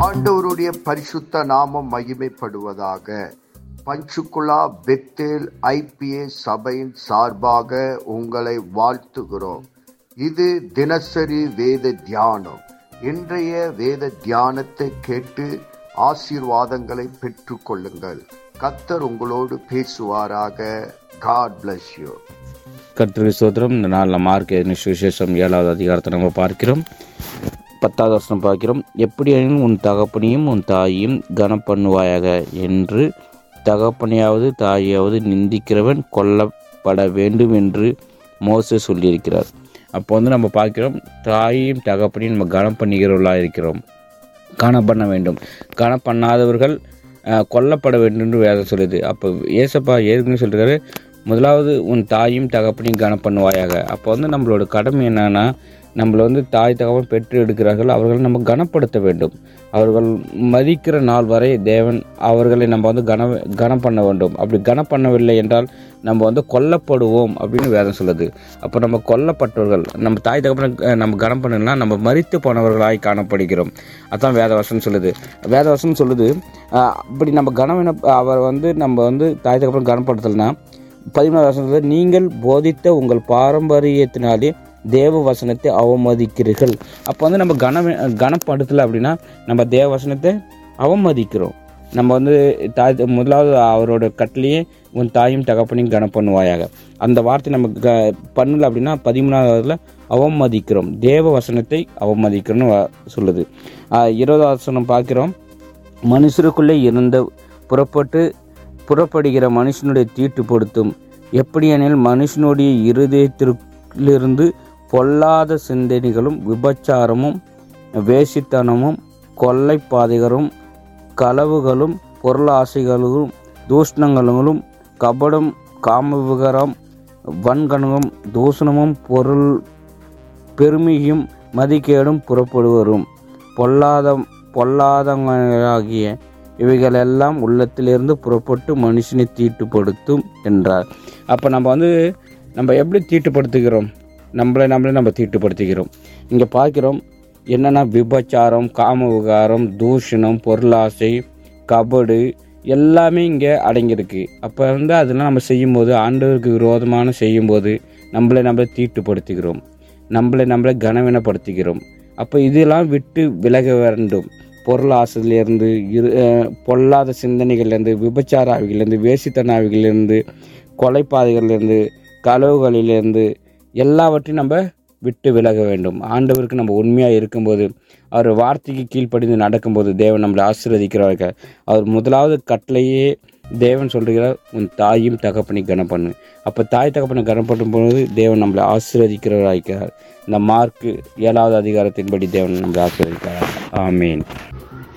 ஆண்டவருடைய பரிசுத்த நாமம் மகிமைப்படுவதாக. பஞ்சுகுலா பெத்தேல் ஐபிஏ சபையின் சார்பாக உங்களை வாழ்த்துகிறோம். இது தினசரி வேத தியானம். இன்றைய வேத தியானத்தை கேட்டு ஆசீர்வாதங்களை பெற்று கொள்ளுங்கள் கத்தர் உங்களோடு பேசுவாராக. காட் பிளஸ் யூ கத்திரி சோதரம் இந்த நாளில் மார்க் சுவிசேஷம் ஏழாவது அதிகாரத்தை நம்ம பார்க்கிறோம். பத்தாவது வருஷம் பார்க்கிறோம். எப்படியெனில் உன் தகப்பனையும் உன் தாயையும் கனம் பண்ணுவாயாக என்று தகப்பனையாவது தாயாவது நிந்திக்கிறவன் கொல்லப்பட வேண்டும் என்று மோச சொல்லியிருக்கிறார். அப்போ வந்து நம்ம பார்க்கிறோம் தாயையும் தகப்பனையும் நம்ம கனம் பண்ணுகிறவர்களாக இருக்கிறோம். கனம் பண்ண வேண்டும். கனம் பண்ணாதவர்கள் கொல்லப்பட வேண்டும் என்று வேதம் சொல்லுது. அப்போ ஏசப்பா ஏற்கனவே சொல்கிறாரு முதலாவது உன் தாயும் தகப்பனையும் கனம் பண்ணுவாயாக அப்போ வந்து நம்மளோட கடமை என்னன்னா நம்மளை வந்து தாய் தகவல் பெற்று எடுக்கிறார்கள். அவர்களை நம்ம கனப்படுத்த வேண்டும். அவர்கள் மதிக்கிற நாள் வரை தேவன் அவர்களை நம்ம வந்து கன கனம் பண்ண வேண்டும். அப்படி கனம் பண்ணவில்லை என்றால் நம்ம வந்து கொல்லப்படுவோம் அப்படின்னு வேதம் சொல்லுது. அப்போ நம்ம கொல்லப்பட்டவர்கள் நம்ம தாய் தகப்பனை நம்ம கனம் பண்ணலாம் நம்ம மறித்து போனவர்களாய் காணப்படுகிறோம். அதான் வேதவசம் சொல்லுது. வேதவசம் சொல்லுது அப்படி நம்ம கனவின அவர் வந்து நம்ம வந்து தாய் தகப்பனை கனப்படுத்தலைன்னா பதிமூணாவது வசனத்தில் நீங்கள் போதித்த உங்கள் பாரம்பரியத்தினாலே தேவ வசனத்தை அவமதிக்கிறீர்கள். அப்போ வந்து நம்ம கன கனப்படுத்தலை அப்படின்னா நம்ம தேவ வசனத்தை அவமதிக்கிறோம். நம்ம வந்து தாய் முதலாவது அவரோட கட்டிலேயே உன் தாயும் தகப்பனையும் கனம் பண்ணுவாயாக அந்த வார்த்தை நம்ம க பண்ணல அப்படின்னா பதிமூணாவதுல அவமதிக்கிறோம். தேவ வசனத்தை அவமதிக்கிறோம்னு வ- சொல்லுது. இருபதாவது வசனம் பார்க்கிறோம். மனுஷருக்குள்ளே இருந்த புறப்பட்டு புறப்படுகிற மனுஷனுடைய தீட்டுப்படுத்தும். எப்படியெனில் மனுஷனுடைய இருதயத்திற்கிலிருந்து பொல்லாத சிந்தனைகளும் விபச்சாரமும் வேசித்தனமும் கொள்ளைப்பாதைகளும் களவுகளும் பொருளாசைகளும் தூஷ்ணங்களும் கபடம் காமவிகாரம் வன்கணமும் தூஷணமும் பொருள் பெருமையும் மதிக்கேடும் புறப்படுவரும். பொல்லாத பொல்லாதங்களாகிய இவைகளெல்லாம் உள்ளத்திலிருந்து புறப்பட்டு மனுஷனை தீட்டுப்படுத்தும் என்றார். அப்போ நம்ம வந்து நம்ம எப்படி தீட்டுப்படுத்துகிறோம்? நம்மளை நம்மளே நம்ம தீட்டுப்படுத்திக்கிறோம். இங்கே பார்க்கிறோம் என்னென்னா விபச்சாரம் காம விகாரம் தூஷணம் பொருளாசை கபடு எல்லாமே இங்கே அடங்கியிருக்கு. அப்போ வந்து அதெல்லாம் நம்ம செய்யும்போது ஆண்டவருக்கு விரோதமான செய்யும்போது நம்மளை நம்மளை தீட்டுப்படுத்துகிறோம் நம்மளை நம்மளை கனவீனப்படுத்துகிறோம் அப்போ இதெல்லாம் விட்டு விலக வேண்டும் பொருளாசையிலேருந்து இரு பொல்லாத சிந்தனைகள்லேருந்து விபச்சார ஆவிகள்லேருந்து வேசித்தன ஆவிகள்லேருந்து கொலைப்பாதைகள்லேருந்து களவுகளிலேருந்து எல்லாவற்றையும் நம்ம விட்டு விலக வேண்டும். ஆண்டவருக்கு நம்ம உண்மையாக இருக்கும்போது அவர் வார்த்தைக்கு கீழ்ப்படிந்து நடக்கும்போது தேவன் நம்மளை ஆசீர்வதிக்கிறவர்கள் அவர் முதலாவது கட்டளையே தேவன் சொல்கிறார் உன் தாயும் தகப்பனை கனம் பண்ணு அப்போ தாய் தகப்பனை கனம் பண்ணும்போது தேவன் நம்மளை ஆசீர்வதிக்கிறவராகிறார் இந்த மார்க்கு ஏழாவது அதிகாரத்தின்படி தேவன் நம்மளை ஆசீர்வதிக்கிறார். ஆமீன்.